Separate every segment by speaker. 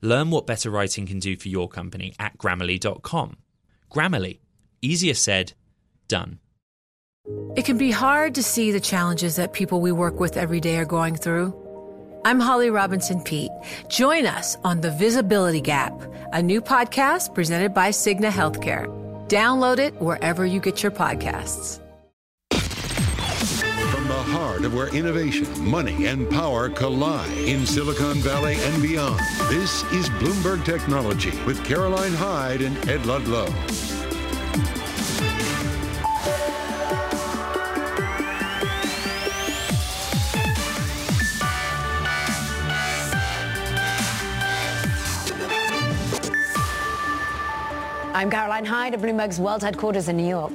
Speaker 1: Learn what better writing can do for your company at grammarly.com. Grammarly, easier said, done.
Speaker 2: It can be hard to see the challenges that people we work with every day are going through. I'm Holly Robinson Peete. Join us on The Visibility Gap, a new podcast presented by Cigna Healthcare. Download it wherever you get your podcasts
Speaker 3: heart of where innovation, money, and power collide in Silicon Valley and beyond. This is Bloomberg Technology with Caroline Hyde and Ed Ludlow.
Speaker 4: I'm Caroline Hyde at Bloomberg's World Headquarters in New York.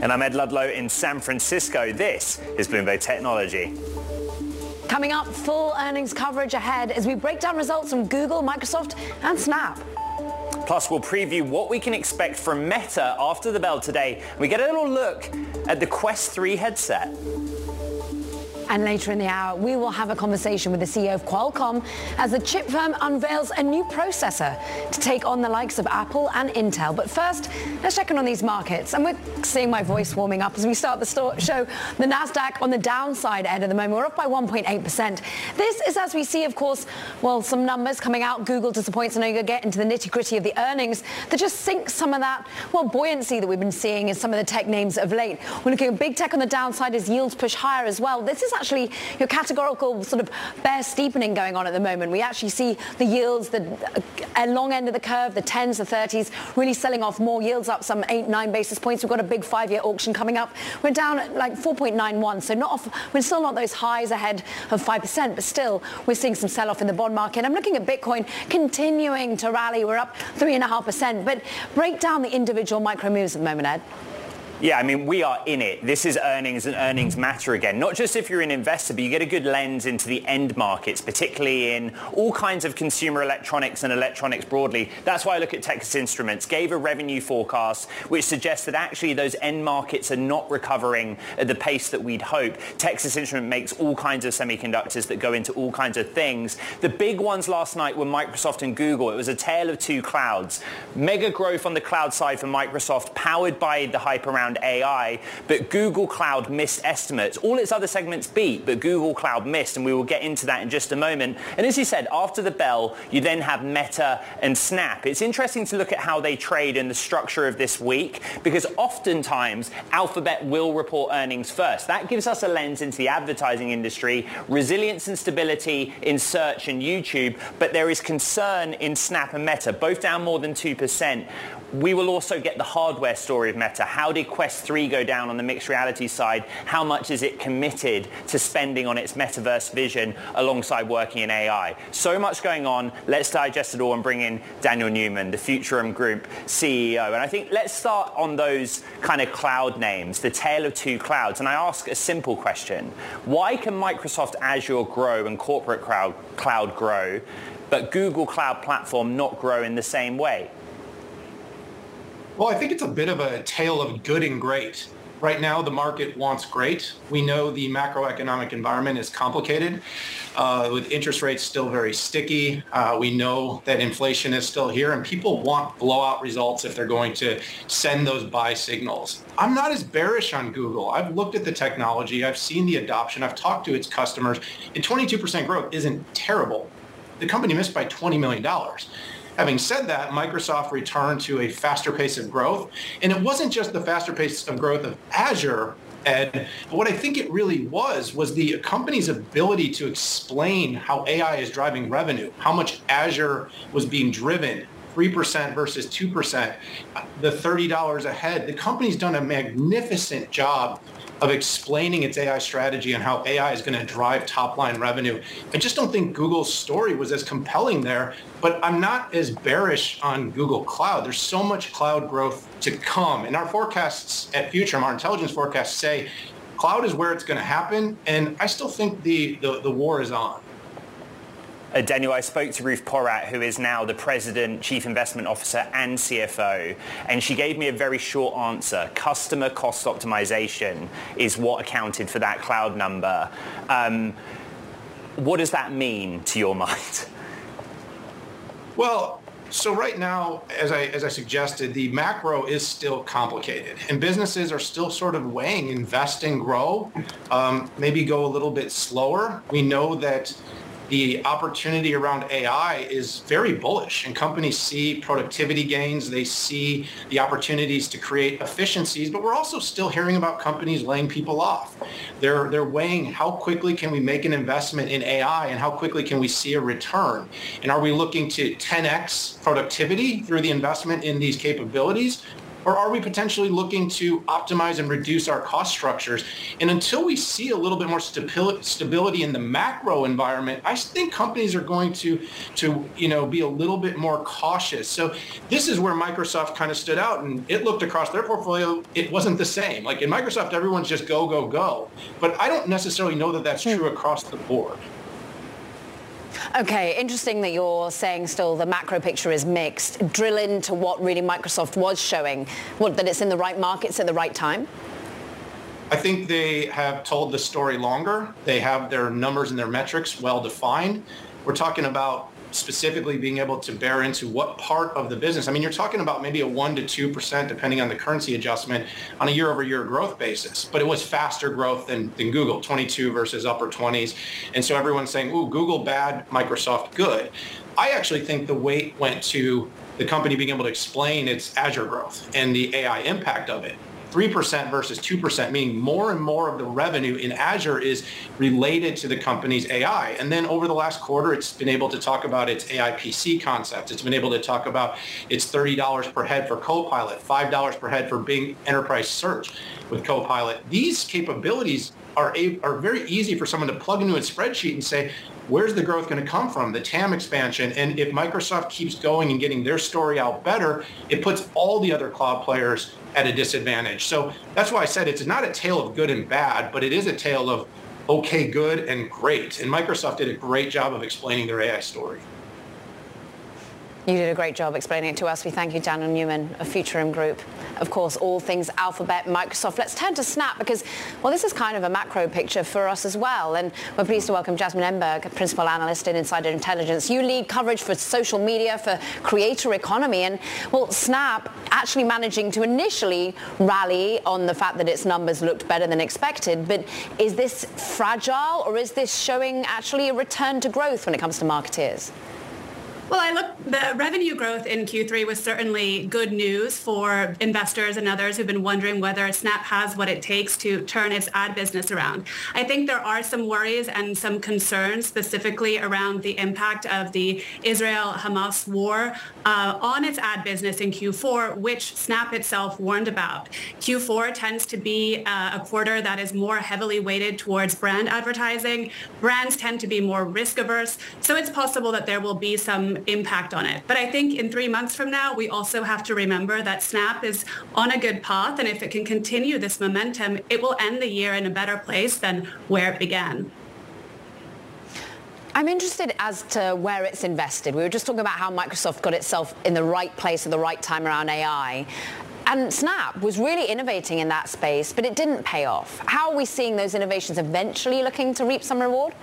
Speaker 5: And I'm Ed Ludlow in San Francisco. This is Bloomberg Technology.
Speaker 4: Coming up, full earnings coverage ahead as we break down results from Google, Microsoft, and Snap.
Speaker 5: Plus, we'll preview what we can expect from Meta after the bell today. We get a little look at the Quest 3 headset.
Speaker 4: And later in the hour, we will have a conversation with the CEO of Qualcomm as the chip firm unveils a new processor to take on the likes of Apple and Intel. But first, let's check in on these markets. And we're seeing my voice warming up as we start the show. The NASDAQ on the downside end at the moment. We're up by 1.8%. This is as we see, of course, well, some numbers coming out. Google disappoints. I know you'll get into the nitty gritty of the earnings that just sink some of that, well, buoyancy that we've been seeing in some of the tech names of late. We're looking at big tech on the downside as yields push higher as well. This is actually your categorical sort of bear steepening going on at the moment. We actually see the yields, the uh, long end of the curve, the 10s, the 30s, really selling off more yields up some 8, 9 basis points. We've got a big five-year auction coming up. We're down like 4.91, so not off, we're still not those highs ahead of 5%, but still we're seeing some sell-off in the bond market. I'm looking at Bitcoin continuing to rally. We're up 3.5%, but break down the individual micro moves at the moment, Ed.
Speaker 5: Yeah, I mean, we are in it. This is earnings and earnings matter again. Not just if you're an investor, but you get a good lens into the end markets, particularly in all kinds of consumer electronics and electronics broadly. That's why I look at Texas Instruments, gave a revenue forecast which suggests that actually those end markets are not recovering at the pace that we'd hope. Texas Instruments makes all kinds of semiconductors that go into all kinds of things. The big ones last night were Microsoft and Google. It was a tale of two clouds. Mega growth on the cloud side for Microsoft, powered by the hype around around AI, but Google Cloud missed estimates. All its other segments beat, but Google Cloud missed, and we will get into that in just a moment. And as you said, after the bell, you then have Meta and Snap. It's interesting to look at how they trade in the structure of this week, because oftentimes Alphabet will report earnings first. That gives us a lens into the advertising industry, resilience and stability in search and YouTube, but there is concern in Snap and Meta, both down more than 2%. We will also get the hardware story of Meta. How did Quest 3 go down on the mixed reality side? How much is it committed to spending on its metaverse vision alongside working in AI? So much going on. Let's digest it all and bring in Daniel Newman, the Futurum Group CEO. And I think let's start on those kind of cloud names, the tale of two clouds. And I ask a simple question. Why can Microsoft Azure grow and corporate cloud, cloud grow, but Google Cloud Platform not grow in the same way?
Speaker 6: Well, I think it's a bit of a tale of good and great. Right now, the market wants great. We know the macroeconomic environment is complicated, uh, with interest rates still very sticky. Uh, we know that inflation is still here, and people want blowout results if they're going to send those buy signals. I'm not as bearish on Google. I've looked at the technology. I've seen the adoption. I've talked to its customers. And 22% growth isn't terrible. The company missed by $20 million. Having said that, Microsoft returned to a faster pace of growth. And it wasn't just the faster pace of growth of Azure, Ed. What I think it really was was the company's ability to explain how AI is driving revenue, how much Azure was being driven, 3% versus 2%, the $30 ahead. The company's done a magnificent job of explaining its AI strategy and how AI is going to drive top line revenue. I just don't think Google's story was as compelling there, but I'm not as bearish on Google Cloud. There's so much cloud growth to come. And our forecasts at Futurum, our intelligence forecasts say cloud is where it's going to happen. And I still think the, the, the war is on.
Speaker 5: Uh, Daniel, I spoke to Ruth Porat, who is now the President, Chief Investment Officer and CFO, and she gave me a very short answer. Customer cost optimization is what accounted for that cloud number. Um, what does that mean to your mind?
Speaker 6: Well, so right now, as I, as I suggested, the macro is still complicated and businesses are still sort of weighing invest and grow, um, maybe go a little bit slower. We know that the opportunity around AI is very bullish and companies see productivity gains. They see the opportunities to create efficiencies, but we're also still hearing about companies laying people off. They're, they're weighing how quickly can we make an investment in AI and how quickly can we see a return? And are we looking to 10x productivity through the investment in these capabilities? Or are we potentially looking to optimize and reduce our cost structures? And until we see a little bit more stability in the macro environment, I think companies are going to, to you know, be a little bit more cautious. So this is where Microsoft kind of stood out and it looked across their portfolio. It wasn't the same. Like in Microsoft, everyone's just go, go, go. But I don't necessarily know that that's hmm. true across the board.
Speaker 4: Okay, interesting that you're saying still the macro picture is mixed. Drill into what really Microsoft was showing, what, that it's in the right markets at the right time?
Speaker 6: I think they have told the story longer. They have their numbers and their metrics well defined. We're talking about specifically being able to bear into what part of the business. I mean, you're talking about maybe a 1 to 2% depending on the currency adjustment on a year over year growth basis. But it was faster growth than, than Google, 22 versus upper 20s. And so everyone's saying, ooh, Google bad, Microsoft good. I actually think the weight went to the company being able to explain its Azure growth and the AI impact of it. 3% versus 2%, meaning more and more of the revenue in Azure is related to the company's AI. And then over the last quarter, it's been able to talk about its AI PC concept. It's been able to talk about its $30 per head for Copilot, $5 per head for Bing Enterprise Search with Copilot. These capabilities are, are very easy for someone to plug into a spreadsheet and say, where's the growth going to come from? The TAM expansion. And if Microsoft keeps going and getting their story out better, it puts all the other cloud players at a disadvantage. So that's why I said it's not a tale of good and bad, but it is a tale of okay, good, and great. And Microsoft did a great job of explaining their AI story.
Speaker 4: You did a great job explaining it to us. We thank you, Daniel Newman of Futurum Group. Of course, all things Alphabet, Microsoft. Let's turn to Snap because, well, this is kind of a macro picture for us as well. And we're pleased to welcome Jasmine Enberg, Principal Analyst in Insider Intelligence. You lead coverage for social media, for creator economy. And, well, Snap actually managing to initially rally on the fact that its numbers looked better than expected. But is this fragile or is this showing actually a return to growth when it comes to marketeers?
Speaker 7: Well, I look, the revenue growth in Q3 was certainly good news for investors and others who've been wondering whether Snap has what it takes to turn its ad business around. I think there are some worries and some concerns specifically around the impact of the Israel-Hamas war uh, on its ad business in Q4, which Snap itself warned about. Q4 tends to be uh, a quarter that is more heavily weighted towards brand advertising. Brands tend to be more risk averse. So it's possible that there will be some impact on it. But I think in three months from now, we also have to remember that Snap is on a good path. And if it can continue this momentum, it will end the year in a better place than where it began.
Speaker 4: I'm interested as to where it's invested. We were just talking about how Microsoft got itself in the right place at the right time around AI. And Snap was really innovating in that space, but it didn't pay off. How are we seeing those innovations eventually looking to reap some reward?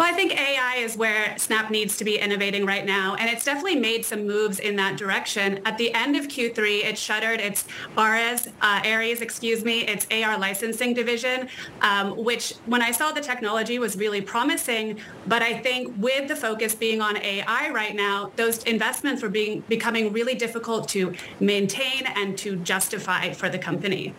Speaker 7: Well, I think AI is where Snap needs to be innovating right now, and it's definitely made some moves in that direction. At the end of Q3, it shuttered its Ares, uh, Ares, excuse me, its AR licensing division, um, which when I saw the technology was really promising, but I think with the focus being on AI right now, those investments were being becoming really difficult to maintain and to justify for the company.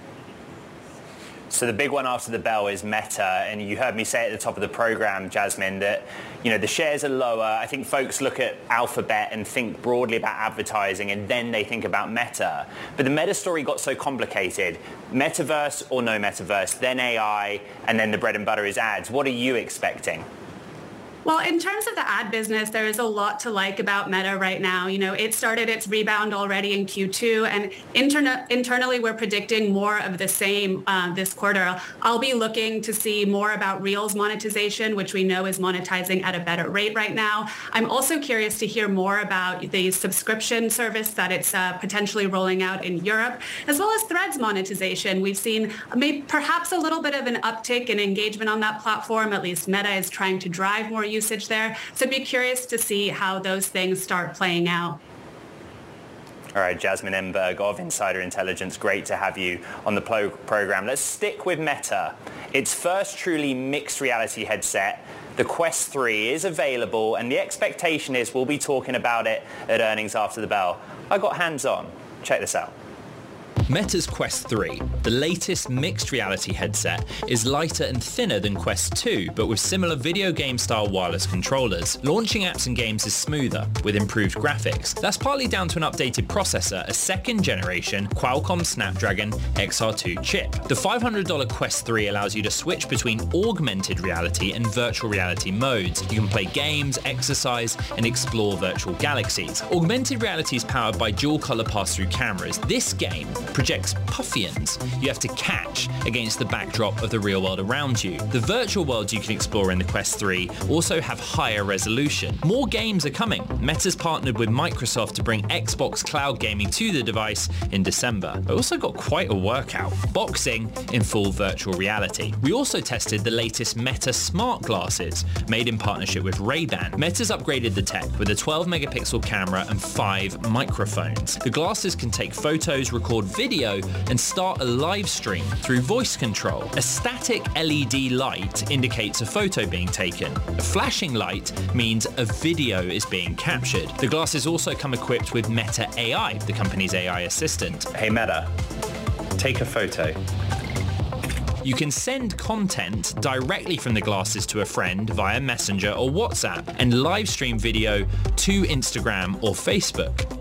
Speaker 8: So the big one after the bell is Meta, and you heard me say at the top of the program, Jasmine, that you know the shares are lower. I think folks look at Alphabet and think broadly about advertising, and then they think about Meta. But the Meta story got so complicated: metaverse or no metaverse, then AI, and then the bread and butter is ads. What are you expecting?
Speaker 7: Well, in terms of the ad business, there is a lot to like about Meta right now. You know, it started its rebound already in Q2, and interna- internally, we're predicting more of the same uh, this quarter. I'll be looking to see more about Reels monetization, which we know is monetizing at a better rate right now. I'm also curious to hear more about the subscription service that it's uh, potentially rolling out in Europe, as well as Threads monetization. We've seen maybe perhaps a little bit of an uptick in engagement on that platform. At least Meta is trying to drive more usage there. So I'd be curious to see how those things start playing out.
Speaker 8: All right, Jasmine Enberg of Insider Intelligence, great to have you on the pro- program. Let's stick with Meta. Its first truly mixed reality headset, the Quest 3, is available, and the expectation is we'll be talking about it at earnings after the bell. I got hands on. Check this out.
Speaker 5: Meta's Quest 3, the latest mixed reality headset, is lighter and thinner than Quest 2, but with similar video game style wireless controllers. Launching apps and games is smoother, with improved graphics. That's partly down to an updated processor, a second generation Qualcomm Snapdragon XR2 chip. The $500 Quest 3 allows you to switch between augmented reality and virtual reality modes. You can play games, exercise, and explore virtual galaxies. Augmented reality is powered by dual color pass-through cameras. This game projects puffians you have to catch against the backdrop of the real world around you. The virtual worlds you can explore in the Quest 3 also have higher resolution. More games are coming. Meta's partnered with Microsoft to bring Xbox cloud gaming to the device in December. I also got quite a workout. Boxing in full virtual reality. We also tested the latest Meta smart glasses made in partnership with Ray-Ban. Meta's upgraded the tech with a 12 megapixel camera and five microphones. The glasses can take photos, record video and start a live stream through voice control. A static LED light indicates a photo being taken. A flashing light means a video is being captured. The glasses also come equipped with Meta AI, the company's AI assistant.
Speaker 8: Hey Meta, take a photo.
Speaker 5: You can send content directly from the glasses to a friend via Messenger or WhatsApp and live stream video to Instagram or Facebook.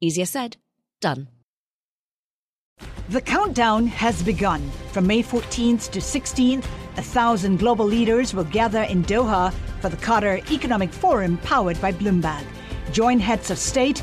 Speaker 9: easier said, done.
Speaker 10: The countdown has begun. From May 14th to 16th, a thousand global leaders will gather in Doha for the Qatar Economic Forum powered by Bloomberg. Join heads of state,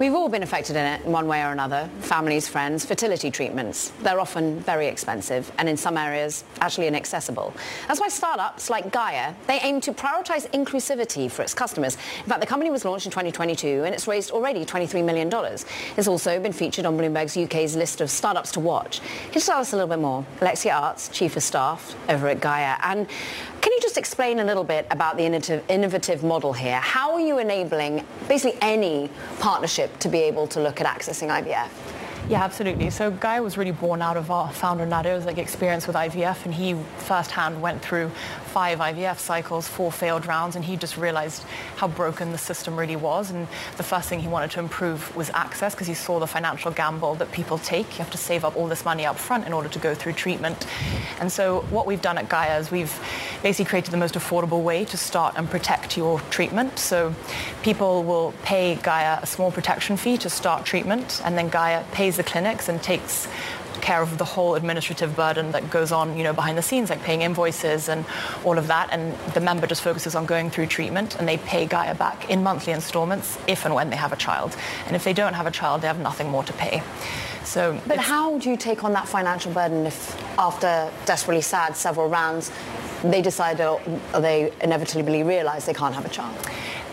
Speaker 4: We've all been affected in it in one way or another. Families, friends, fertility treatments. They're often very expensive and in some areas actually inaccessible. That's why startups like Gaia, they aim to prioritize inclusivity for its customers. In fact, the company was launched in 2022 and it's raised already $23 million. It's also been featured on Bloomberg's UK's list of startups to watch. Can you tell us a little bit more? Alexia Arts, Chief of Staff over at Gaia. And can you just explain a little bit about the innovative, innovative model here? How are you enabling basically any partnership to be able to look at accessing IVF?
Speaker 11: Yeah, absolutely. So Gaia was really born out of our founder Nader's like experience with IVF, and he firsthand went through five IVF cycles, four failed rounds, and he just realized how broken the system really was. And the first thing he wanted to improve was access because he saw the financial gamble that people take. You have to save up all this money up front in order to go through treatment. And so what we've done at Gaia is we've basically created the most affordable way to start and protect your treatment. So people will pay Gaia a small protection fee to start treatment, and then Gaia pays the clinics and takes care of the whole administrative burden that goes on, you know, behind the scenes, like paying invoices and all of that. And the member just focuses on going through treatment and they pay Gaia back in monthly installments if and when they have a child. And if they don't have a child, they have nothing more to pay. So,
Speaker 4: but how do you take on that financial burden if, after desperately sad several rounds, they decide or they inevitably realize they can't have a child?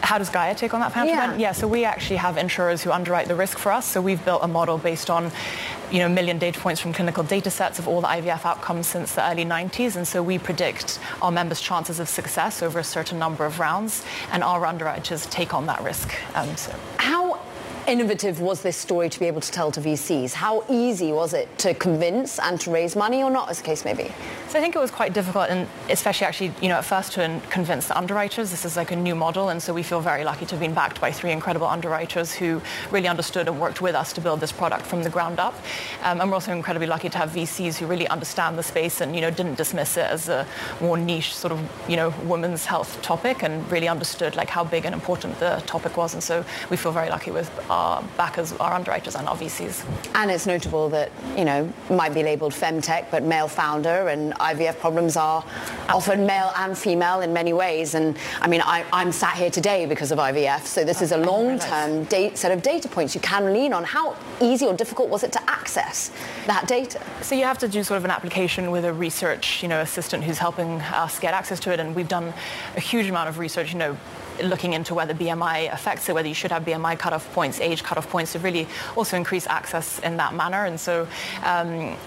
Speaker 11: How does Gaia take on that financial yeah. burden? Yeah, so we actually have insurers who underwrite the risk for us. So we've built a model based on, you know, a million data points from clinical data sets of all the IVF outcomes since the early 90s. And so we predict our members' chances of success over a certain number of rounds, and our underwriters take on that risk. Um, so.
Speaker 4: How innovative was this story to be able to tell to VCs? How easy was it to convince and to raise money or not, as the case may be?
Speaker 11: So I think it was quite difficult, and especially actually, you know, at first to convince the underwriters. This is like a new model, and so we feel very lucky to have been backed by three incredible underwriters who really understood and worked with us to build this product from the ground up. Um, and we're also incredibly lucky to have VCs who really understand the space and, you know, didn't dismiss it as a more niche sort of, you know, women's health topic and really understood like how big and important the topic was. And so we feel very lucky with our backers, our underwriters and our VCs.
Speaker 4: And it's notable that, you know, might be labeled femtech, but male founder and IVF problems are often male and female in many ways. And I mean, I, am sat here today because of IVF, so this is a long-term date, set of data points you can lean on. How easy or difficult was it to access that data?
Speaker 11: So you have to do sort of an application with a research, you know, assistant who's helping us get access to it. And we've done a huge amount of research, you know, looking into whether BMI affects it, whether you should have BMI cutoff points, age cutoff points to really also increase access in that manner. And so um,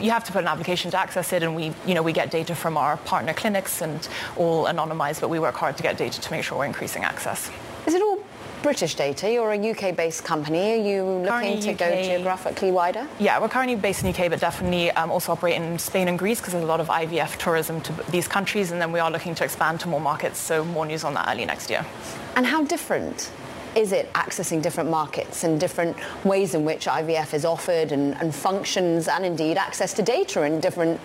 Speaker 11: you have to put an application to access it and we you know we get data from our partner clinics and all anonymized but we work hard to get data to make sure we're increasing access
Speaker 4: is it all British data. You're a UK-based company. Are you looking currently to UK, go geographically wider?
Speaker 11: Yeah, we're currently based in UK, but definitely um, also operate in Spain and Greece because there's a lot of IVF tourism to these countries, and then we are looking to expand to more markets. So more news on that early next year.
Speaker 4: And how different is it accessing different markets and different ways in which IVF is offered and, and functions and indeed access to data in different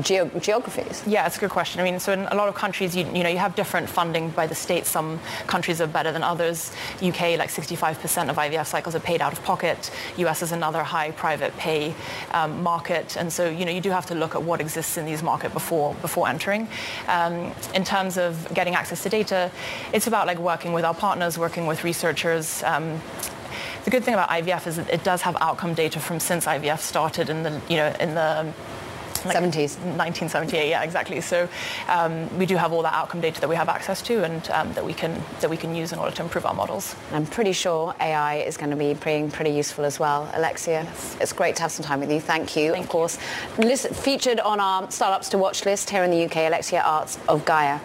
Speaker 4: Geo- geographies?
Speaker 11: Yeah, it's a good question. I mean, so in a lot of countries, you, you know, you have different funding by the state. Some countries are better than others. UK, like 65% of IVF cycles are paid out of pocket. US is another high private pay um, market, and so you know you do have to look at what exists in these markets before before entering. Um, in terms of getting access to data, it's about like working with our partners, working with researchers. Um, the good thing about IVF is that it does have outcome data from since IVF started in the you know in the
Speaker 4: like 70s.
Speaker 11: 1978, yeah, exactly. So um, we do have all that outcome data that we have access to and um, that we can that we can use in order to improve our models.
Speaker 4: I'm pretty sure AI is going to be being pretty useful as well. Alexia, yes. it's great to have some time with you. Thank you, Thank of course. List, featured on our startups to watch list here in the UK, Alexia Arts of Gaia.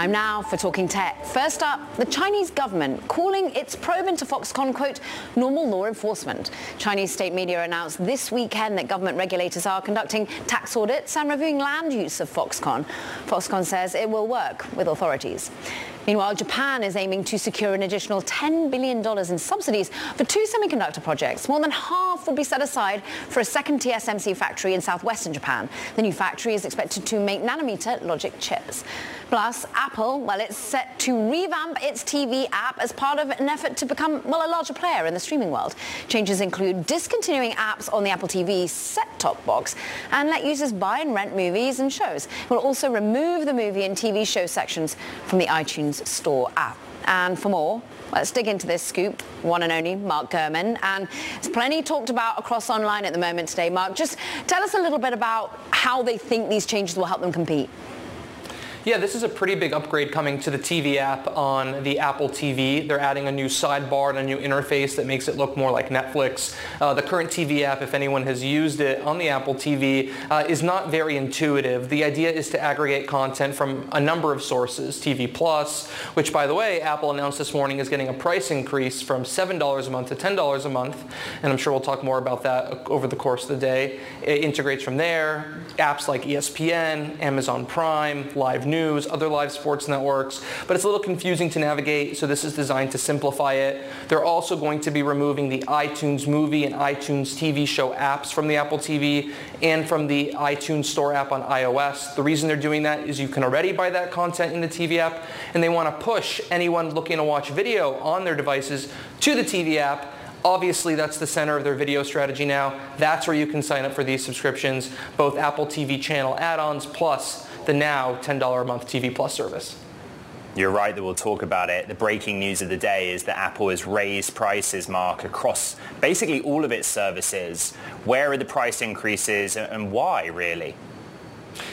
Speaker 4: Time now for Talking Tech. First up, the Chinese government calling its probe into Foxconn, quote, normal law enforcement. Chinese state media announced this weekend that government regulators are conducting tax audits and reviewing land use of Foxconn. Foxconn says it will work with authorities. Meanwhile, Japan is aiming to secure an additional $10 billion in subsidies for two semiconductor projects. More than half will be set aside for a second TSMC factory in southwestern Japan. The new factory is expected to make nanometer logic chips. Plus, Apple, well, it's set to revamp its TV app as part of an effort to become, well, a larger player in the streaming world. Changes include discontinuing apps on the Apple TV set-top box and let users buy and rent movies and shows. It will also remove the movie and TV show sections from the iTunes Store app. And for more, Let's dig into this scoop. One and only Mark Gurman. And it's plenty talked about across online at the moment today. Mark, just tell us a little bit about how they think these changes will help them compete.
Speaker 12: Yeah, this is a pretty big upgrade coming to the TV app on the Apple TV. They're adding a new sidebar and a new interface that makes it look more like Netflix. Uh, the current TV app, if anyone has used it on the Apple TV, uh, is not very intuitive. The idea is to aggregate content from a number of sources. TV Plus, which by the way, Apple announced this morning is getting a price increase from $7 a month to $10 a month. And I'm sure we'll talk more about that over the course of the day. It integrates from there. Apps like ESPN, Amazon Prime, Live News, other live sports networks. But it's a little confusing to navigate, so this is designed to simplify it. They're also going to be removing the iTunes Movie and iTunes TV show apps from the Apple TV and from the iTunes Store app on iOS. The reason they're doing that is you can already buy that content in the TV app, and they want to push anyone looking to watch video on their devices to the TV app Obviously, that's the center of their video strategy now. That's where you can sign up for these subscriptions, both Apple TV channel add-ons plus the now $10 a month TV Plus service.
Speaker 5: You're right that we'll talk about it. The breaking news of the day is that Apple has raised prices, Mark, across basically all of its services. Where are the price increases and why, really?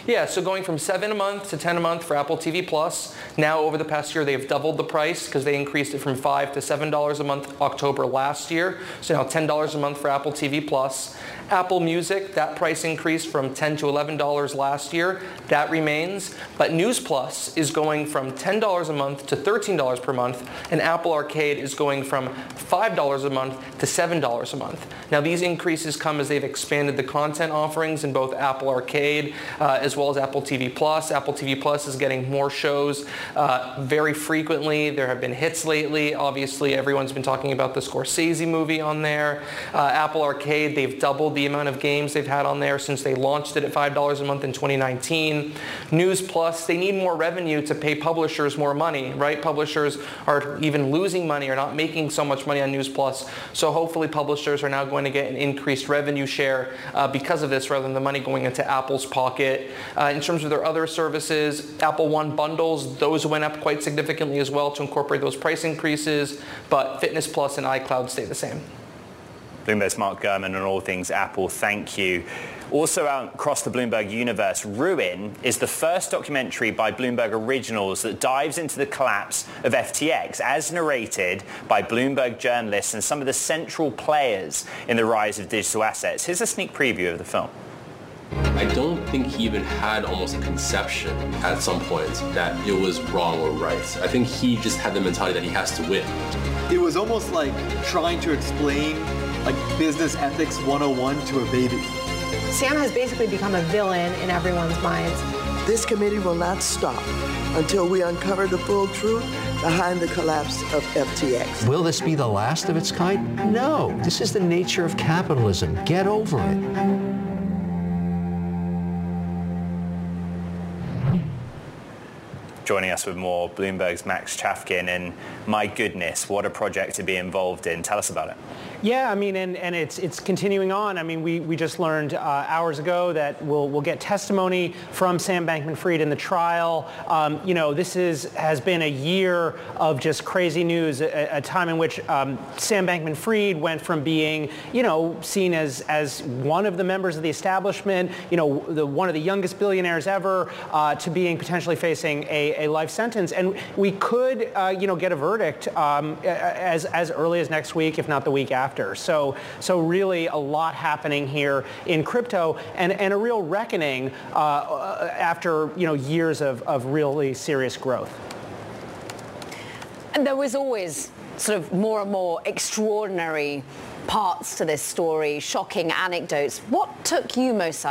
Speaker 12: Yeah, so going from 7 a month to 10 a month for Apple TV Plus. Now over the past year they've doubled the price because they increased it from 5 to $7 a month October last year. So now $10 a month for Apple TV Plus. Apple Music, that price increase from 10 to $11 last year, that remains. But News Plus is going from $10 a month to $13 per month, and Apple Arcade is going from $5 a month to $7 a month. Now these increases come as they've expanded the content offerings in both Apple Arcade uh, as well as Apple TV Plus. Apple TV Plus is getting more shows uh, very frequently. There have been hits lately. Obviously, everyone's been talking about the Scorsese movie on there. Uh, Apple Arcade, they've doubled the amount of games they've had on there since they launched it at $5 a month in 2019. News Plus, they need more revenue to pay publishers more money, right? Publishers are even losing money or not making so much money on News Plus. So hopefully publishers are now going to get an increased revenue share uh, because of this rather than the money going into Apple's pocket. Uh, in terms of their other services, Apple One bundles, those went up quite significantly as well to incorporate those price increases, but Fitness Plus and iCloud stay the same.
Speaker 5: Bloomberg's Mark Gurman on all things Apple. Thank you. Also out across the Bloomberg universe, Ruin is the first documentary by Bloomberg Originals that dives into the collapse of FTX, as narrated by Bloomberg journalists and some of the central players in the rise of digital assets. Here's a sneak preview of the film.
Speaker 13: I don't think he even had almost a conception at some point that it was wrong or right. I think he just had the mentality that he has to win.
Speaker 14: It was almost like trying to explain like business ethics 101 to a baby.
Speaker 15: Sam has basically become a villain in everyone's minds.
Speaker 16: This committee will not stop until we uncover the full truth behind the collapse of FTX.
Speaker 17: Will this be the last of its kind? No. This is the nature of capitalism. Get over it.
Speaker 5: joining us with more Bloomberg's Max Chafkin. And my goodness, what a project to be involved in. Tell us about it.
Speaker 18: Yeah, I mean, and, and it's it's continuing on. I mean, we, we just learned uh, hours ago that we'll we'll get testimony from Sam Bankman-Fried in the trial. Um, you know, this is has been a year of just crazy news, a, a time in which um, Sam Bankman-Fried went from being, you know, seen as as one of the members of the establishment, you know, the one of the youngest billionaires ever, uh, to being potentially facing a, a life sentence. And we could, uh, you know, get a verdict um, as as early as next week, if not the week after after. So, so really a lot happening here in crypto and, and a real reckoning uh, after you know, years of, of really serious growth.
Speaker 4: And there was always sort of more and more extraordinary parts to this story, shocking anecdotes. What took you most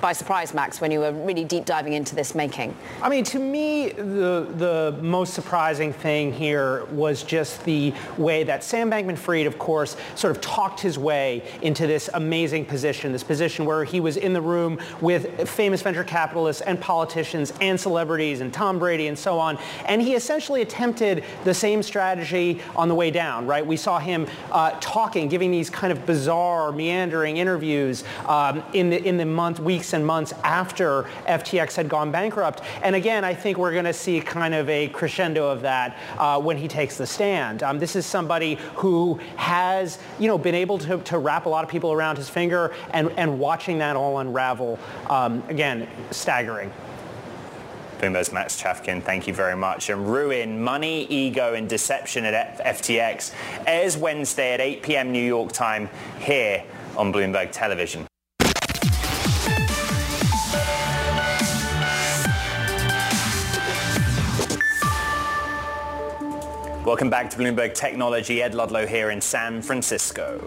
Speaker 4: by surprise, Max, when you were really deep diving into this making?
Speaker 18: I mean, to me, the, the most surprising thing here was just the way that Sam Bankman-Fried, of course, sort of talked his way into this amazing position, this position where he was in the room with famous venture capitalists and politicians and celebrities and Tom Brady and so on. And he essentially attempted the same strategy on the way down, right? We saw him uh, talking, giving these kind of bizarre, meandering interviews um, in, the, in the month, weeks and months after FTX had gone bankrupt. And again, I think we're going to see kind of a crescendo of that uh, when he takes the stand. Um, this is somebody who has, you know, been able to, to wrap a lot of people around his finger and, and watching that all unravel, um, again, staggering.
Speaker 5: Bloomberg's Max Chafkin, thank you very much. And Ruin, Money, Ego and Deception at FTX airs Wednesday at 8 p.m. New York time here on Bloomberg Television. Welcome back to Bloomberg Technology. Ed Ludlow here in San Francisco.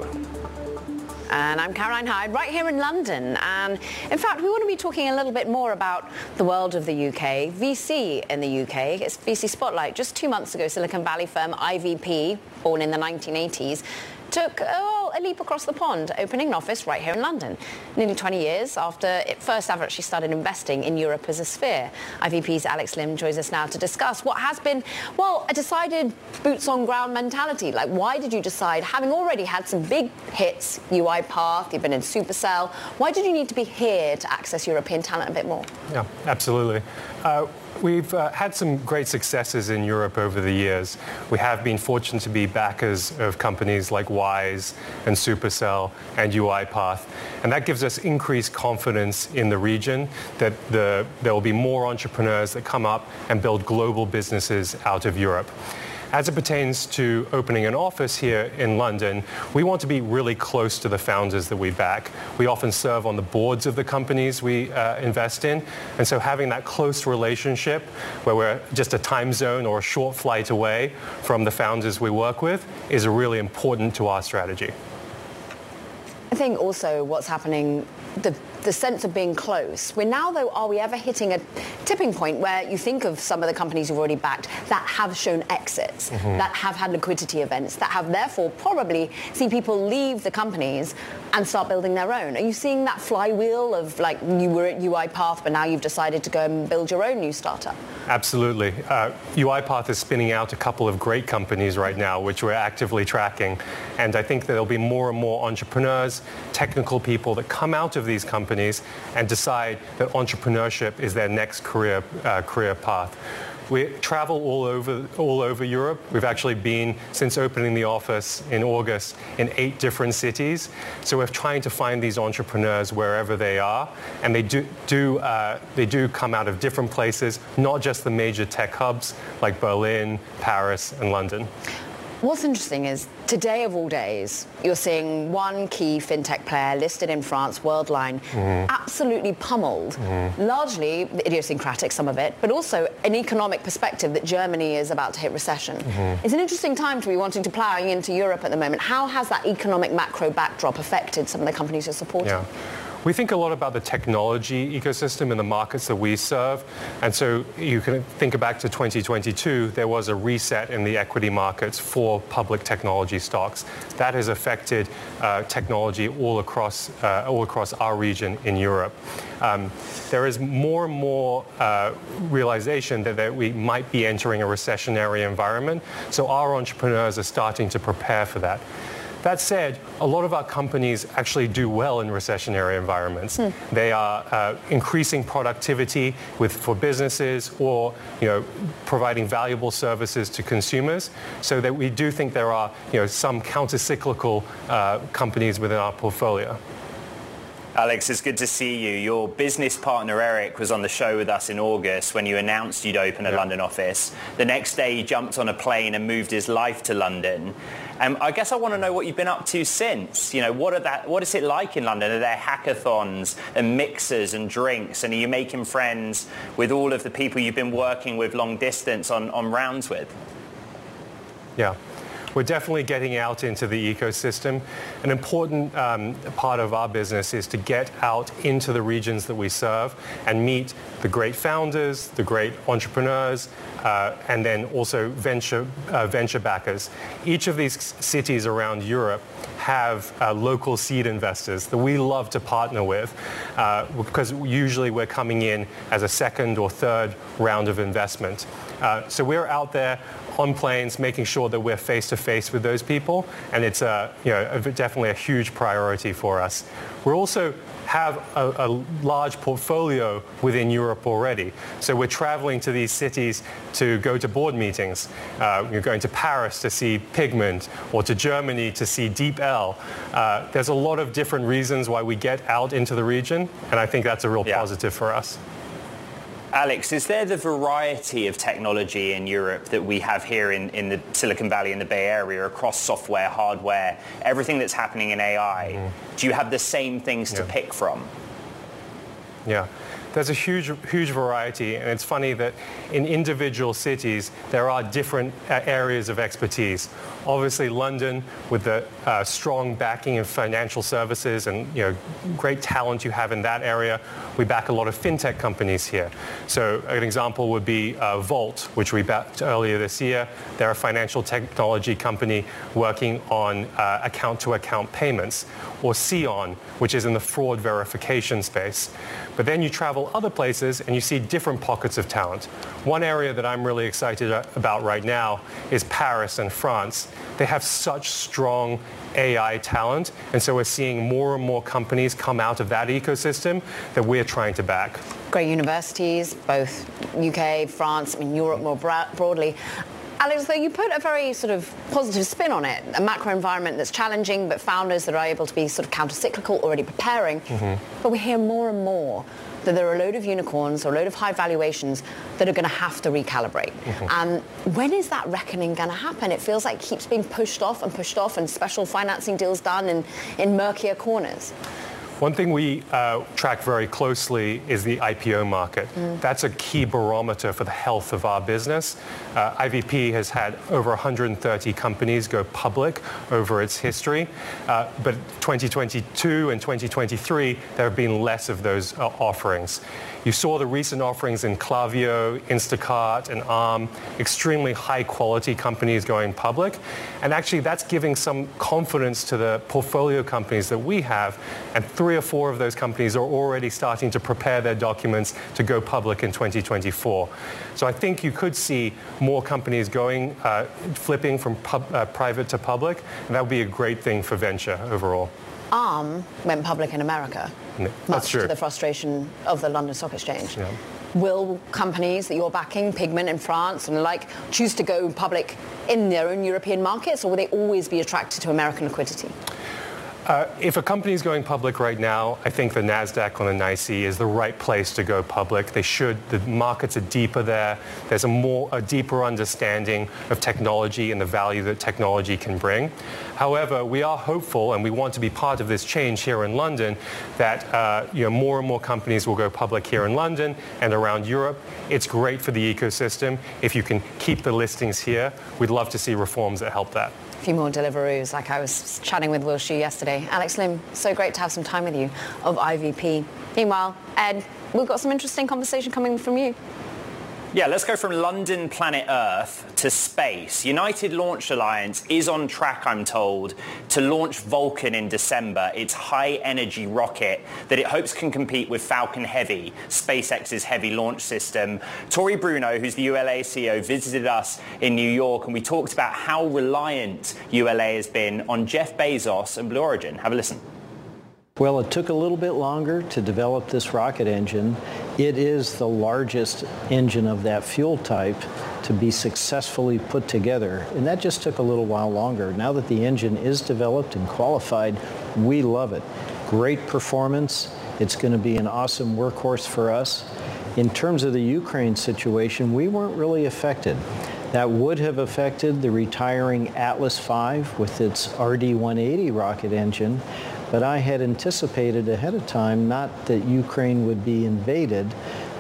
Speaker 4: And I'm Caroline Hyde, right here in London. And in fact, we want to be talking a little bit more about the world of the UK, VC in the UK. It's VC Spotlight. Just two months ago, Silicon Valley firm IVP, born in the 1980s, took oh, a leap across the pond, opening an office right here in London. Nearly 20 years after it first ever actually started investing in Europe as a sphere. IVP's Alex Lim joins us now to discuss what has been, well, a decided boots on ground mentality. Like, why did you decide, having already had some big hits, UiPath, you've been in Supercell, why did you need to be here to access European talent a bit more?
Speaker 19: Yeah, absolutely. Uh, We've uh, had some great successes in Europe over the years. We have been fortunate to be backers of companies like Wise and Supercell and UiPath. And that gives us increased confidence in the region that the, there will be more entrepreneurs that come up and build global businesses out of Europe. As it pertains to opening an office here in London, we want to be really close to the founders that we back. We often serve on the boards of the companies we uh, invest in, and so having that close relationship where we're just a time zone or a short flight away from the founders we work with is really important to our strategy.
Speaker 4: I think also what's happening the the sense of being close. We're now, though, are we ever hitting a tipping point where you think of some of the companies you've already backed that have shown exits, mm-hmm. that have had liquidity events, that have therefore probably seen people leave the companies and start building their own? Are you seeing that flywheel of like you were at UiPath, but now you've decided to go and build your own new startup?
Speaker 19: Absolutely. Uh, UiPath is spinning out a couple of great companies right now, which we're actively tracking. And I think there'll be more and more entrepreneurs, technical people that come out of these companies and decide that entrepreneurship is their next career, uh, career path. We travel all over, all over Europe. We've actually been, since opening the office in August, in eight different cities. So we're trying to find these entrepreneurs wherever they are. And they do, do, uh, they do come out of different places, not just the major tech hubs like Berlin, Paris, and London.
Speaker 4: What's interesting is today of all days, you're seeing one key fintech player listed in France, Worldline, mm-hmm. absolutely pummeled, mm-hmm. largely idiosyncratic, some of it, but also an economic perspective that Germany is about to hit recession. Mm-hmm. It's an interesting time to be wanting to ploughing into Europe at the moment. How has that economic macro backdrop affected some of the companies you're supporting?
Speaker 19: Yeah. We think a lot about the technology ecosystem and the markets that we serve. And so you can think back to 2022, there was a reset in the equity markets for public technology stocks. That has affected uh, technology all across, uh, all across our region in Europe. Um, there is more and more uh, realization that, that we might be entering a recessionary environment. So our entrepreneurs are starting to prepare for that. That said, a lot of our companies actually do well in recessionary environments. Mm. They are uh, increasing productivity with, for businesses or you know, providing valuable services to consumers. So that we do think there are you know, some counter-cyclical uh, companies within our portfolio.
Speaker 5: Alex, it's good to see you. Your business partner Eric was on the show with us in August when you announced you'd open a yeah. London office. The next day he jumped on a plane and moved his life to London. Um, I guess I want to know what you've been up to since. You know, what, are that, what is it like in London? Are there hackathons and mixers and drinks? And are you making friends with all of the people you've been working with long distance on, on rounds with?
Speaker 19: Yeah. We're definitely getting out into the ecosystem. An important um, part of our business is to get out into the regions that we serve and meet the great founders, the great entrepreneurs, uh, and then also venture, uh, venture backers. Each of these cities around Europe have uh, local seed investors that we love to partner with uh, because usually we're coming in as a second or third round of investment. Uh, so we're out there on planes, making sure that we're face to face with those people, and it's a, you know, a, definitely a huge priority for us. We're also have a, a, large portfolio within Europe already. So we're traveling to these cities to go to board meetings. Uh, you're going to Paris to see Pigment or to Germany to see DeepL. Uh, there's a lot of different reasons why we get out into the region, and I think that's a real yeah. positive for us.
Speaker 5: Alex, is there the variety of technology in Europe that we have here in, in the Silicon Valley in the Bay Area across software, hardware, everything that's happening in AI? Mm-hmm. Do you have the same things yeah. to pick from?
Speaker 19: Yeah. There's a huge, huge variety, and it's funny that in individual cities, there are different uh, areas of expertise. Obviously, London, with the uh, strong backing of financial services and you know, great talent you have in that area, we back a lot of fintech companies here. So an example would be uh, Volt, which we backed earlier this year. They're a financial technology company working on uh, account-to-account payments, or Cion, which is in the fraud verification space. But then you travel other places and you see different pockets of talent. One area that I'm really excited about right now is Paris and France. They have such strong AI talent, and so we're seeing more and more companies come out of that ecosystem that we're trying to back.
Speaker 4: Great universities, both UK, France, I mean Europe more broadly. Alex, though you put a very sort of positive spin on it, a macro environment that's challenging, but founders that are able to be sort of counter-cyclical, already preparing. Mm-hmm. But we hear more and more that there are a load of unicorns or a load of high valuations that are going to have to recalibrate. Mm-hmm. And when is that reckoning going to happen? It feels like it keeps being pushed off and pushed off and special financing deals done in, in murkier corners.
Speaker 19: One thing we uh, track very closely is the IPO market. Mm. That's a key barometer for the health of our business. Uh, IVP has had over 130 companies go public over its history, uh, but 2022 and 2023, there have been less of those uh, offerings. You saw the recent offerings in Klaviyo, Instacart, and Arm, extremely high quality companies going public. And actually, that's giving some confidence to the portfolio companies that we have. And three or four of those companies are already starting to prepare their documents to go public in 2024. So I think you could see more companies going, uh, flipping from pub, uh, private to public, and that would be a great thing for venture overall.
Speaker 4: ARM went public in America,
Speaker 19: That's
Speaker 4: much
Speaker 19: true.
Speaker 4: to the frustration of the London Stock Exchange. Yeah. Will companies that you're backing, Pigment in France and the like, choose to go public in their own European markets, or will they always be attracted to American liquidity?
Speaker 19: Uh, if a company is going public right now, I think the Nasdaq on the NYSE is the right place to go public. They should. The markets are deeper there. There's a more a deeper understanding of technology and the value that technology can bring. However, we are hopeful, and we want to be part of this change here in London, that uh, you know more and more companies will go public here in London and around Europe. It's great for the ecosystem if you can keep the listings here. We'd love to see reforms that help that
Speaker 4: few more Deliveroos, like I was chatting with Will Shu yesterday. Alex Lim, so great to have some time with you of IVP. Meanwhile, Ed, we've got some interesting conversation coming from you.
Speaker 5: Yeah, let's go from London, planet Earth, to space. United Launch Alliance is on track, I'm told, to launch Vulcan in December, its high-energy rocket that it hopes can compete with Falcon Heavy, SpaceX's heavy launch system. Tory Bruno, who's the ULA CEO, visited us in New York, and we talked about how reliant ULA has been on Jeff Bezos and Blue Origin. Have a listen.
Speaker 20: Well, it took a little bit longer to develop this rocket engine. It is the largest engine of that fuel type to be successfully put together, and that just took a little while longer. Now that the engine is developed and qualified, we love it. Great performance. It's going to be an awesome workhorse for us. In terms of the Ukraine situation, we weren't really affected. That would have affected the retiring Atlas V with its RD-180 rocket engine, but I had anticipated ahead of time not that Ukraine would be invaded,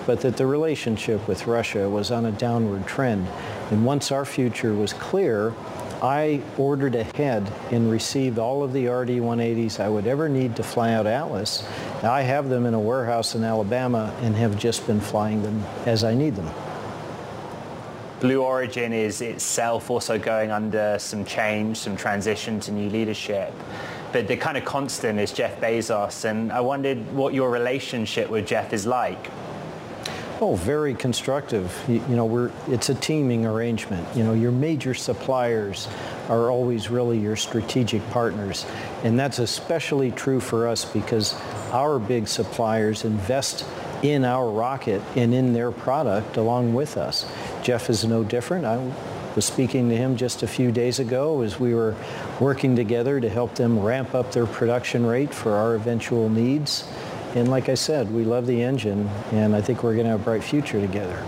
Speaker 20: but that the relationship with Russia was on a downward trend. And once our future was clear, I ordered ahead and received all of the RD-180s I would ever need to fly out Atlas. Now I have them in a warehouse in Alabama and have just been flying them as I need them.
Speaker 5: Blue Origin is itself also going under some change, some transition to new leadership but the kind of constant is Jeff Bezos. And I wondered what your relationship with Jeff is like.
Speaker 20: Oh, very constructive. You, you, know, we're it's a teaming arrangement. You know, your major suppliers are always really your strategic partners, and that's especially true for us because our big suppliers invest in our rocket and in their product along with us. Jeff is no different. I was speaking to him just a few days ago as we were working together to help them ramp up their production rate for our eventual needs. And like I said, we love the engine, and I think we're going to have a bright future together.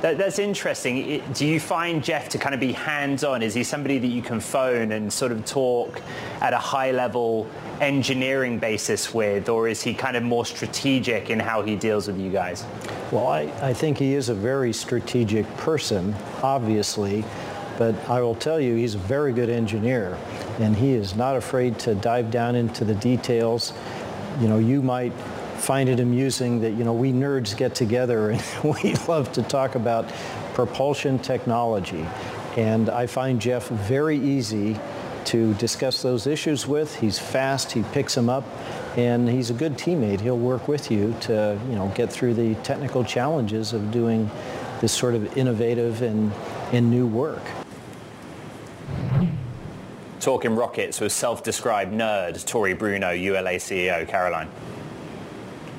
Speaker 5: That, that's interesting. Do you find Jeff to kind of be hands-on? Is he somebody that you can phone and sort of talk at a high-level engineering basis with, or is he kind of more strategic in how he deals with you guys?
Speaker 20: Well, I, I think he is a very strategic person, obviously, but I will tell you he's a very good engineer, and he is not afraid to dive down into the details. You know, you might find it amusing that, you know, we nerds get together and we love to talk about propulsion technology. And I find Jeff very easy to discuss those issues with. He's fast, he picks them up, and he's a good teammate. He'll work with you to, you know, get through the technical challenges of doing this sort of innovative and, and new work.
Speaker 5: Talking rockets with self-described nerd Tory Bruno, ULA CEO, Caroline.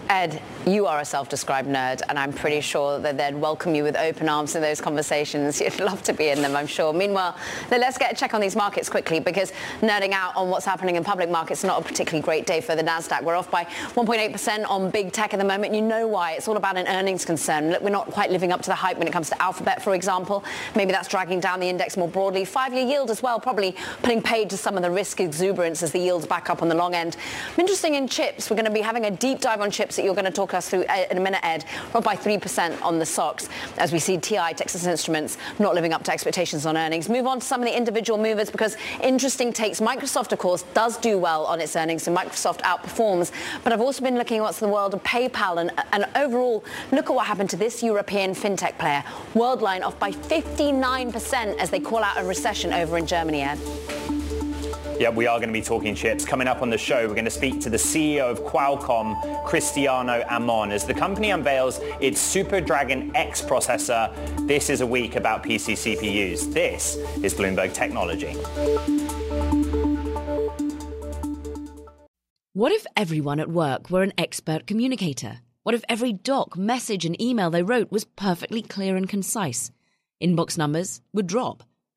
Speaker 4: Ed, you are a self-described nerd, and I'm pretty sure that they'd welcome you with open arms in those conversations. You'd love to be in them, I'm sure. Meanwhile, let's get a check on these markets quickly, because nerding out on what's happening in public markets is not a particularly great day for the Nasdaq. We're off by 1.8% on big tech at the moment. You know why? It's all about an earnings concern. We're not quite living up to the hype when it comes to Alphabet, for example. Maybe that's dragging down the index more broadly. Five-year yield as well, probably putting paid to some of the risk exuberance as the yields back up on the long end. Interesting in chips. We're going to be having a deep dive on chips that you're going to talk us through uh, in a minute, Ed. Up by 3% on the SOX as we see TI, Texas Instruments, not living up to expectations on earnings. Move on to some of the individual movers because interesting takes. Microsoft, of course, does do well on its earnings, so Microsoft outperforms. But I've also been looking at what's in the world of PayPal, and, and overall, look at what happened to this European fintech player. Worldline off by 59% as they call out a recession over in Germany, Ed.
Speaker 5: Yeah, we are going to be talking chips. Coming up on the show, we're going to speak to the CEO of Qualcomm, Cristiano Amon, as the company unveils its Snapdragon X processor. This is a week about PC CPUs. This is Bloomberg Technology.
Speaker 9: What if everyone at work were an expert communicator? What if every doc, message, and email they wrote was perfectly clear and concise? Inbox numbers would drop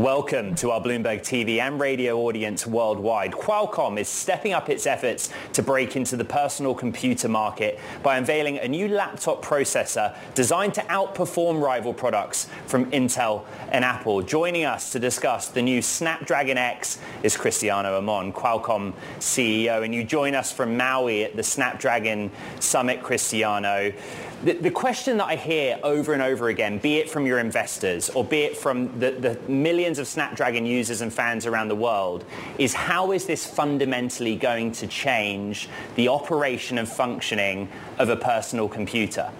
Speaker 5: Welcome to our Bloomberg TV and radio audience worldwide. Qualcomm is stepping up its efforts to break into the personal computer market by unveiling a new laptop processor designed to outperform rival products from Intel and Apple. Joining us to discuss the new Snapdragon X is Cristiano Amon, Qualcomm CEO, and you join us from Maui at the Snapdragon Summit, Cristiano. The, the, question that I hear over and over again, be it from your investors or be it from the, the, millions of Snapdragon users and fans around the world, is how is this fundamentally going to change the operation and functioning of a personal computer?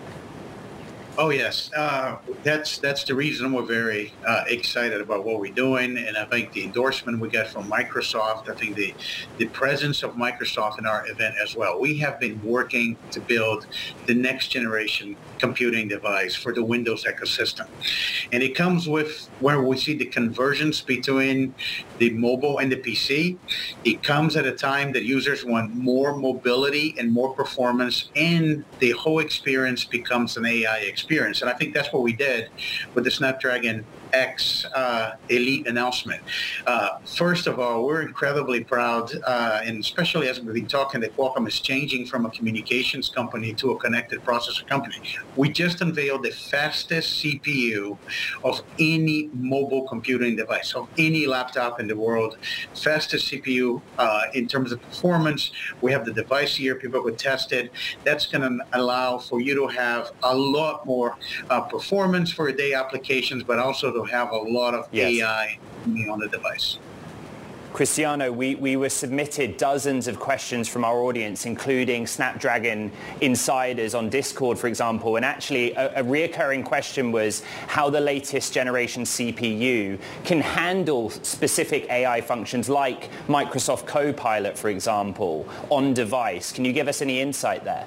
Speaker 21: Oh yes, uh, that's that's the reason we're very uh, excited about what we're doing, and I think the endorsement we got from Microsoft, I think the the presence of Microsoft in our event as well. We have been working to build the next generation computing device for the Windows ecosystem, and it comes with where we see the convergence between the mobile and the PC. It comes at a time that users want more mobility and more performance, and the whole experience becomes an AI experience experience. And I think that's what we did with the Snapdragon X uh, Elite announcement. Uh, first of all, we're incredibly proud, uh, and especially as we've been talking, that Qualcomm is changing from a communications company to a connected processor company. We just unveiled the fastest CPU of any mobile computing device, of any laptop in the world. Fastest CPU uh, in terms of performance. We have the device here. People could test it. That's going to allow for you to have a lot more uh, performance for day applications, but also to have a lot of yes. AI on the device.
Speaker 5: Cristiano, we, we were submitted dozens of questions from our audience, including Snapdragon insiders on Discord, for example. And actually, a, a reoccurring question was how the latest generation CPU can handle specific AI functions like Microsoft Copilot, for example, on device. Can you give us any insight there?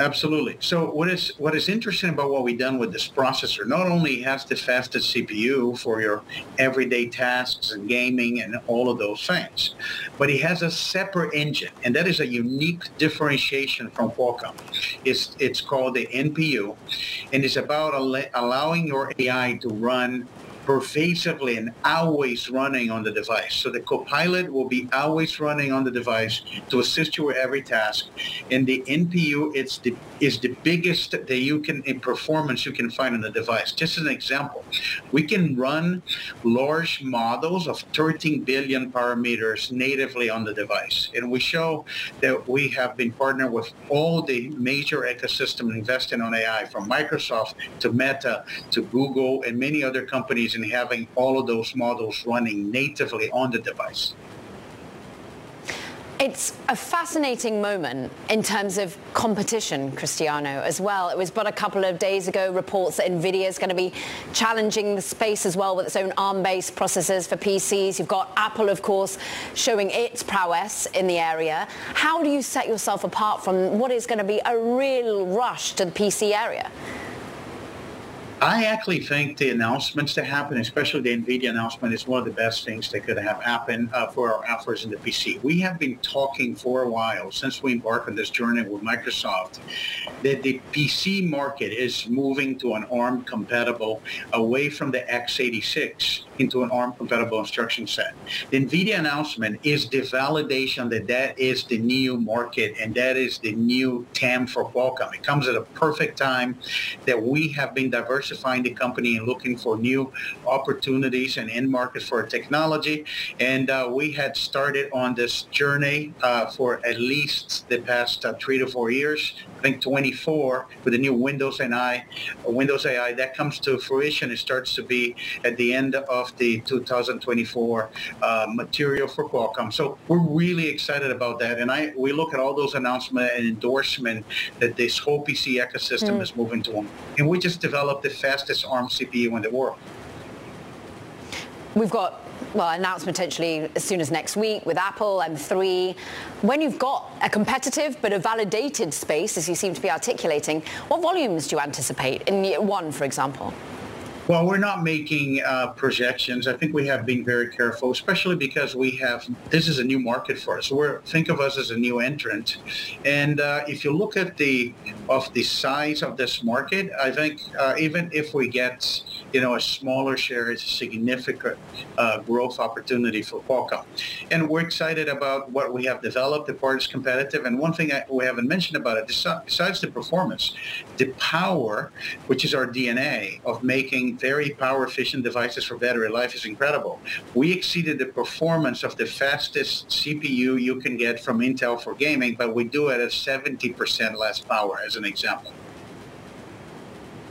Speaker 21: Absolutely. So what is what is interesting about what we've done with this processor, not only has the fastest CPU for your everyday tasks and gaming and all of those things, but it has a separate engine, and that is a unique differentiation from Qualcomm. It's it's called the NPU, and it's about al- allowing your AI to run pervasively and always running on the device. So the Copilot will be always running on the device to assist you with every task. And the NPU it's the, is the biggest that you can in performance you can find on the device. Just as an example, we can run large models of 13 billion parameters natively on the device. And we show that we have been partnered with all the major ecosystem investing on AI from Microsoft to Meta to Google and many other companies and having all of those models running natively on the device.
Speaker 22: It's a fascinating moment in terms of competition, Cristiano, as well. It was but a couple of days ago reports that NVIDIA is going to be challenging the space as well with its own ARM-based processors for PCs. You've got Apple, of course, showing its prowess in the area. How do you set yourself apart from what is going to be a real rush to the PC area?
Speaker 21: I actually think the announcements that happen, especially the NVIDIA announcement, is one of the best things that could have happened uh, for our efforts in the PC. We have been talking for a while since we embarked on this journey with Microsoft that the PC market is moving to an ARM compatible away from the x86 into an ARM compatible instruction set. The NVIDIA announcement is the validation that that is the new market and that is the new TAM for Qualcomm. It comes at a perfect time that we have been diversifying the company and looking for new opportunities and end markets for technology. And uh, we had started on this journey uh, for at least the past uh, three to four years. I think 24 with the new Windows AI, Windows AI that comes to fruition. It starts to be at the end of of the 2024 uh, material for Qualcomm. So we're really excited about that. And I we look at all those announcements and endorsement that this whole PC ecosystem mm. is moving to. And we just developed the fastest ARM CPU in the world.
Speaker 22: We've got well, announced potentially as soon as next week with Apple M3. When you've got a competitive but a validated space, as you seem to be articulating, what volumes do you anticipate in one, for example?
Speaker 21: Well, we're not making uh, projections. I think we have been very careful, especially because we have this is a new market for us. We're think of us as a new entrant, and uh, if you look at the of the size of this market, I think uh, even if we get you know a smaller share, it's a significant uh, growth opportunity for Qualcomm, and we're excited about what we have developed. The part is competitive, and one thing I, we haven't mentioned about it, besides the performance, the power, which is our DNA of making very power efficient devices for battery life is incredible. We exceeded the performance of the fastest CPU you can get from Intel for gaming, but we do it at 70% less power as an example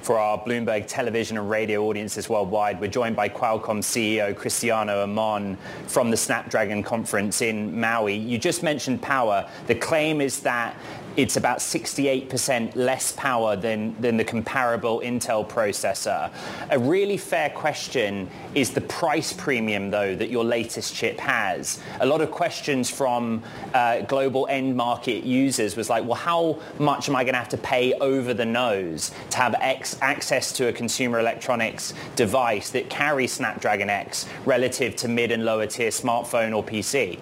Speaker 5: for our Bloomberg television and radio audiences worldwide. We're joined by Qualcomm CEO Cristiano Amon from the Snapdragon conference in Maui. You just mentioned power. The claim is that it's about 68% less power than, than the comparable Intel processor. A really fair question is the price premium, though, that your latest chip has. A lot of questions from uh, global end market users was like, well, how much am I going to have to pay over the nose to have X access to a consumer electronics device that carries Snapdragon X relative to mid and lower tier smartphone or PC?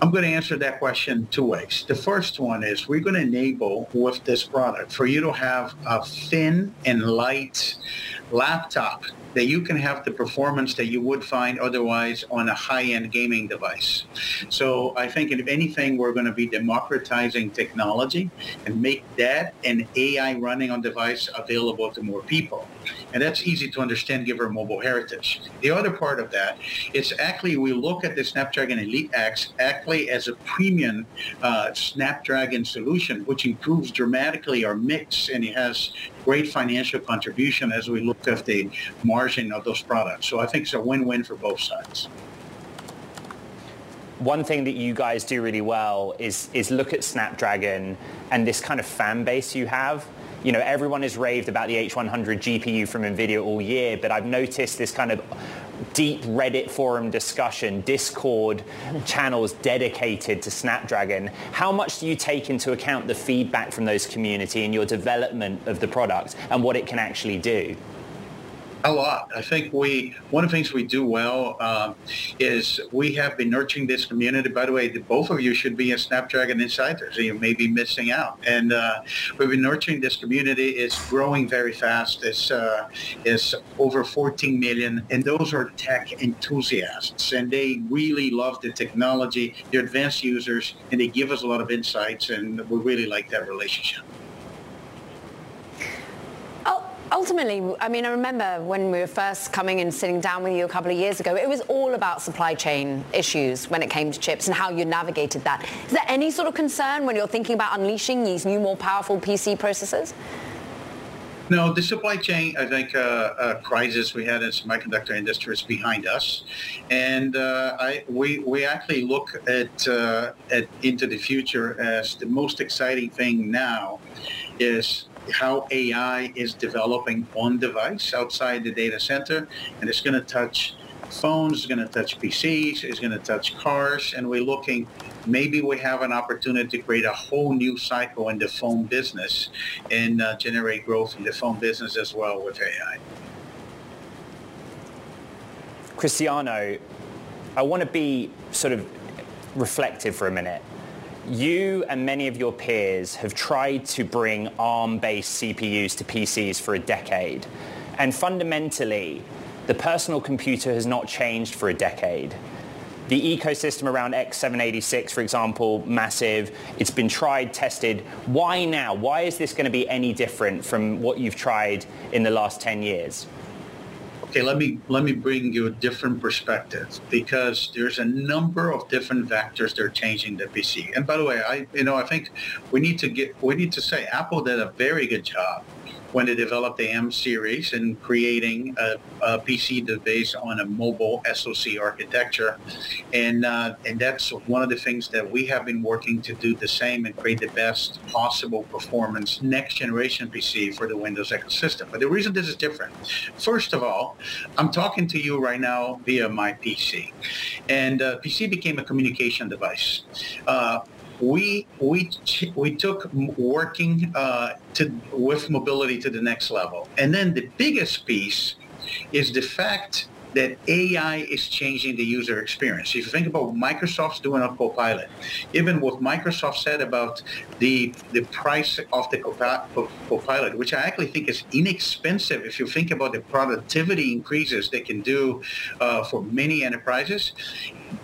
Speaker 21: I'm going to answer that question two ways. The first one is we're going to enable with this product for you to have a thin and light laptop that you can have the performance that you would find otherwise on a high-end gaming device. So I think if anything, we're going to be democratizing technology and make that and AI running on device available to more people. And that's easy to understand given our mobile heritage. The other part of that is actually we look at the Snapdragon Elite X actually as a premium uh, Snapdragon solution, which improves dramatically our mix and it has great financial contribution as we look at the margin of those products. So I think it's a win-win for both sides
Speaker 5: one thing that you guys do really well is is look at Snapdragon and this kind of fan base you have you know, everyone has raved about the H100 GPU from NVIDIA all year, but I've noticed this kind of deep Reddit forum discussion, Discord channels dedicated to Snapdragon. How much do you take into account the feedback from those community in your development of the product and what it can actually do?
Speaker 21: A lot. I think we one of the things we do well um, is we have been nurturing this community. By the way, the, both of you should be a Snapdragon insiders. You may be missing out, and uh, we've been nurturing this community. It's growing very fast. It's uh, it's over 14 million, and those are tech enthusiasts, and they really love the technology. They're advanced users, and they give us a lot of insights, and we really like that relationship
Speaker 22: ultimately, I mean, I remember when we were first coming and sitting down with you a couple of years ago, it was all about supply chain issues when it came to chips and how you navigated that. Is there any sort of concern when you're thinking about unleashing these new, more powerful PC processors?
Speaker 21: No, the supply chain, I think, uh, uh, crisis we had in semiconductor industry is behind us, and uh, I, we we actually look at uh, at into the future as the most exciting thing now is how AI is developing on device outside the data center, and it's going to touch phones, it's going to touch PCs, it's going to touch cars, and we're looking, maybe we have an opportunity to create a whole new cycle in the phone business and uh, generate growth in the phone business as well with AI.
Speaker 5: Cristiano, I want to be sort of reflective for a minute you and many of your peers have tried to bring ARM-based CPUs to PCs for a decade. And fundamentally, the personal computer has not changed for a decade. The ecosystem around x786, for example, massive. It's been tried, tested. Why now? Why is this going to be any different from what you've tried in the last 10 years?
Speaker 21: Okay, let me let me bring you a different perspective because there's a number of different vectors that are changing the PC. And by the way, I you know I think we need to get we need to say Apple did a very good job when they developed the M series and creating a, a PC based on a mobile SoC architecture. And, uh, and that's one of the things that we have been working to do the same and create the best possible performance next generation PC for the Windows ecosystem. But the reason this is different, first of all, I'm talking to you right now via my PC. And uh, PC became a communication device. Uh, we we we took working uh, to with mobility to the next level, and then the biggest piece is the fact that AI is changing the user experience. If you think about Microsoft's doing on Copilot, even what Microsoft said about the the price of the Copilot, which I actually think is inexpensive if you think about the productivity increases they can do uh, for many enterprises,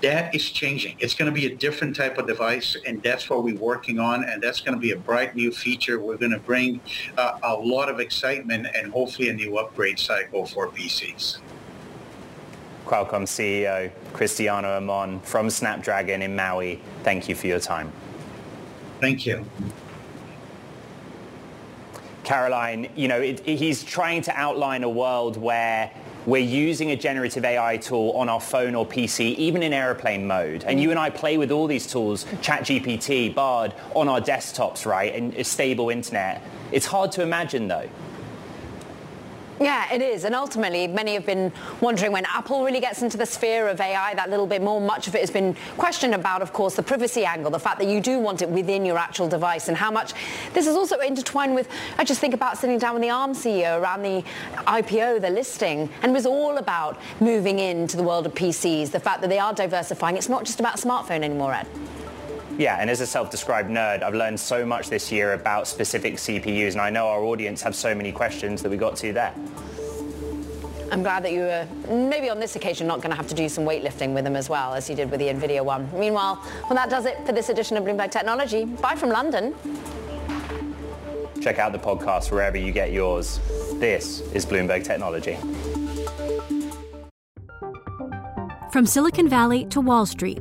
Speaker 21: that is changing. It's going to be a different type of device, and that's what we're working on, and that's going to be a bright new feature. We're going to bring uh, a lot of excitement and hopefully a new upgrade cycle for PCs.
Speaker 5: Qualcomm CEO Cristiano Amon from Snapdragon in Maui. Thank you for your time.
Speaker 21: Thank you.
Speaker 5: Caroline, you know, it, he's trying to outline a world where we're using a generative AI tool on our phone or PC, even in airplane mode. And you and I play with all these tools, ChatGPT, Bard, on our desktops, right, and a stable internet. It's hard to imagine, though.
Speaker 4: Yeah, it is. And ultimately, many have been wondering when Apple really gets into the sphere of AI that little bit more. Much of it has been questioned about, of course, the privacy angle, the fact that you do want it within your actual device and how much this is also intertwined with, I just think about sitting down with the ARM CEO around the IPO, the listing, and was all about moving into the world of PCs, the fact that they are diversifying. It's not just about smartphone anymore, Ed.
Speaker 5: Yeah, and as a self-described nerd, I've learned so much this year about specific CPUs, and I know our audience have so many questions that we got to there.
Speaker 4: I'm glad that you were maybe on this occasion not going to have to do some weightlifting with them as well as you did with the Nvidia one. Meanwhile, well, that does it for this edition of Bloomberg Technology. Bye from London.
Speaker 5: Check out the podcast wherever you get yours. This is Bloomberg Technology.
Speaker 23: From Silicon Valley to Wall Street,